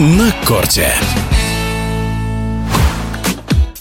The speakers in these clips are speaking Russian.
на корте.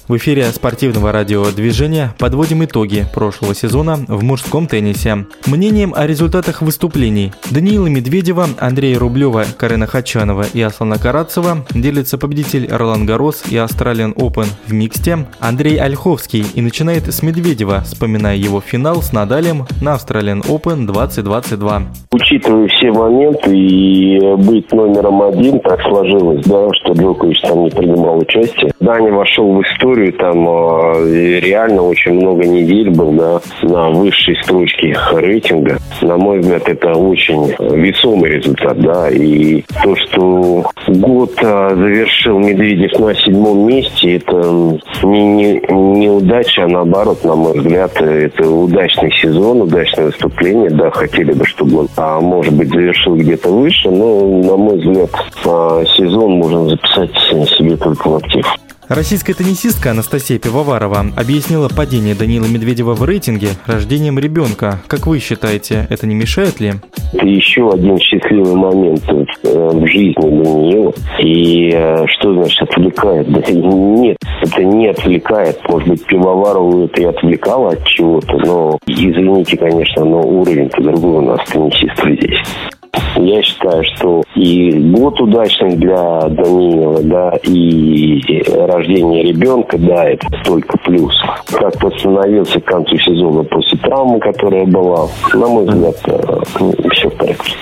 В эфире спортивного радиодвижения подводим итоги прошлого сезона в мужском теннисе. Мнением о результатах выступлений Даниила Медведева, Андрея Рублева, Карена Хачанова и Аслана Карацева делится победитель Ролан Гарос и Australian Open в миксте Андрей Ольховский и начинает с Медведева, вспоминая его финал с Надалем на Australian Open 2022. Учитывая все моменты и быть номером один, так сложилось, да, что Джокович там не принимал участие. Даня вошел в историю там э, реально очень много недель был да, на высшей строчке рейтинга. На мой взгляд, это очень весомый результат. Да, и то, что год э, завершил Медведев на седьмом месте, это не, не, не удача, а наоборот, на мой взгляд, это удачный сезон, удачное выступление. Да, хотели бы, чтобы он, а, может быть, завершил где-то выше, но, на мой взгляд, а, сезон можно записать себе только в актив. Российская теннисистка Анастасия Пивоварова объяснила падение Данила Медведева в рейтинге рождением ребенка. Как вы считаете, это не мешает ли? Это еще один счастливый момент э, в жизни для. И э, что значит отвлекает? Нет, это не отвлекает. Может быть, Пивоварову это и отвлекало от чего-то, но извините, конечно, но уровень-то другой у нас теннисистов здесь. Я считаю, что и год удачный для Даниила, да, и рождение ребенка, да, это только плюс. Как восстановился к концу сезона после травмы, которая была, на мой взгляд, э, все в порядке.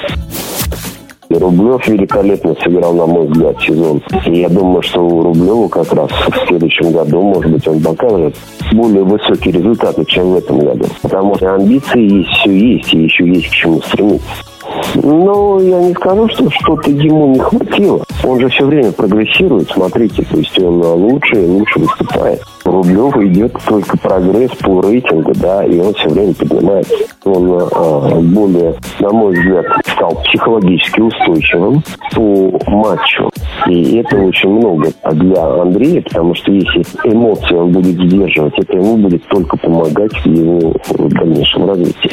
Рублев великолепно сыграл, на мой взгляд, сезон. И я думаю, что у Рублева как раз в следующем году, может быть, он покажет более высокие результаты, чем в этом году. Потому что амбиции есть, все есть, и еще есть к чему стремиться. Ну, я не скажу, что что-то ему не хватило. Он же все время прогрессирует, смотрите, то есть он лучше и лучше выступает. Рублев идет только прогресс по рейтингу, да, и он все время поднимается. Он а, более, на мой взгляд, стал психологически устойчивым по матчу. И это очень много для Андрея, потому что если эмоции он будет сдерживать, это ему будет только помогать в его дальнейшем развитии.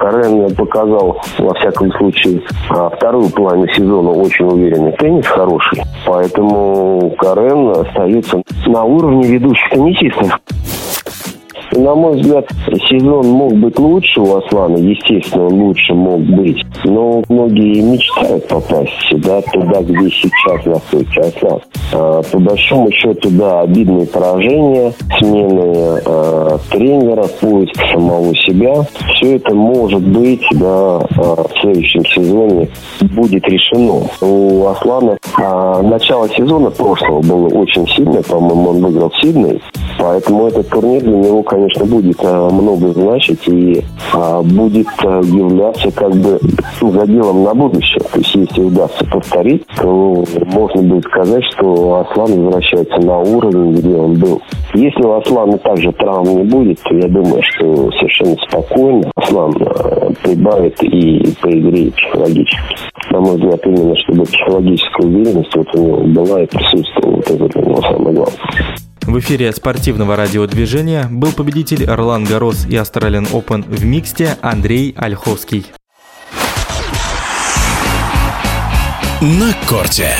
Карен показал, во всяком случае, а, вторую половину сезона очень уверенный теннис, хороший. Поэтому Карен остается на уровне ведущих теннисистов. На мой взгляд, сезон мог быть лучше у Аслана, естественно, он лучше мог быть. Но многие мечтают попасть сюда, туда, где сейчас находится Аслан. А, по большому счету, да, обидные поражения, смены а, тренера, поиск самого себя. Все это может быть, да, а, в следующем сезоне будет решено. У Аслана а, начало сезона прошлого было очень сильное, по-моему, он выиграл Сидней, поэтому этот турнир для него, конечно, конечно, будет а, много значить и а, будет а, являться как бы заделом на будущее. То есть, если удастся повторить, то можно будет сказать, что Аслан возвращается на уровень, где он был. Если у Аслана также травм не будет, то я думаю, что совершенно спокойно Аслан прибавит и по игре психологически. На мой взгляд, именно чтобы психологическая уверенность вот у него была и присутствовала, вот это для него самое главное. В эфире спортивного радиодвижения был победитель Ролан Гарос и Australian Open в миксте Андрей Ольховский. На корте.